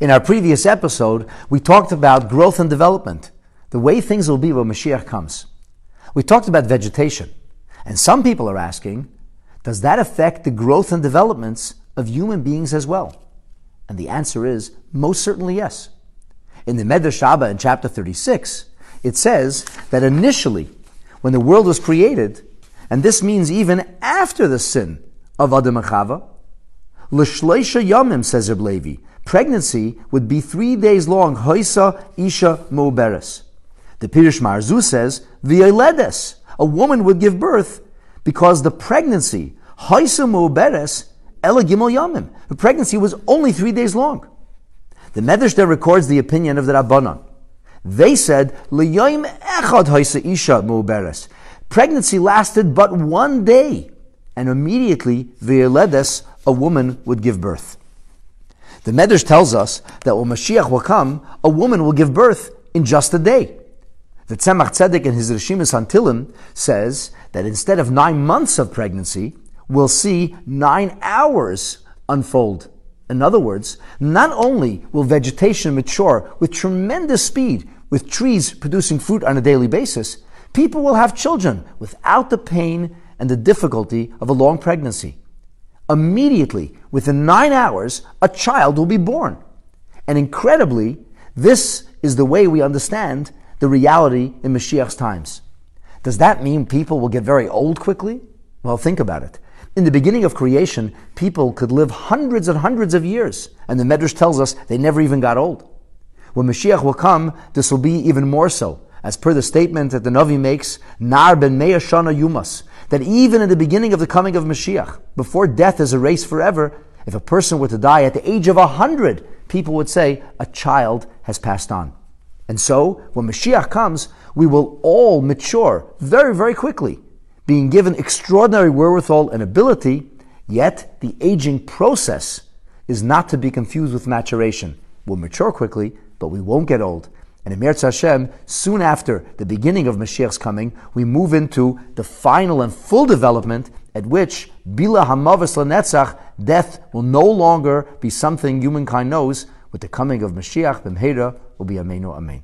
In our previous episode, we talked about growth and development, the way things will be when Mashiach comes. We talked about vegetation, and some people are asking, does that affect the growth and developments of human beings as well? And the answer is most certainly yes. In the Medrash Rabbah in chapter 36, it says that initially, when the world was created, and this means even after the sin of Adam and Chava, L'shleisha yamim, says Reb Levi, pregnancy would be three days long, hoisa isha mo'beres. The Pirush Marzu says, v'yoledes, a woman would give birth because the pregnancy, hoisa mo'beres, ela gimel yamim, the pregnancy was only three days long. The Medrash records the opinion of the Rabbanon. They said, L'yoim echad hoisa isha mo'beres. Pregnancy lasted but one day, and immediately v'yoledes, a woman would give birth. The Medrash tells us that when Mashiach will come, a woman will give birth in just a day. The Tzemach Tzedek in his Rishimis Antilim says that instead of nine months of pregnancy, we'll see nine hours unfold. In other words, not only will vegetation mature with tremendous speed, with trees producing fruit on a daily basis, people will have children without the pain and the difficulty of a long pregnancy. Immediately, within nine hours, a child will be born. And incredibly, this is the way we understand the reality in Mashiach's times. Does that mean people will get very old quickly? Well, think about it. In the beginning of creation, people could live hundreds and hundreds of years, and the Medrash tells us they never even got old. When Mashiach will come, this will be even more so. As per the statement that the Navi makes, Nar ben Meya Shana Yumas, that even in the beginning of the coming of Mashiach, before death is erased forever, if a person were to die at the age of a hundred, people would say a child has passed on. And so, when Mashiach comes, we will all mature very, very quickly, being given extraordinary wherewithal and ability, yet the aging process is not to be confused with maturation. We'll mature quickly, but we won't get old. And in Mirz Hashem, soon after the beginning of Mashiach's coming, we move into the final and full development at which Bila Hamavas Lanetzach, death will no longer be something humankind knows. With the coming of Mashiach, B'mheira will be Amenu Amen.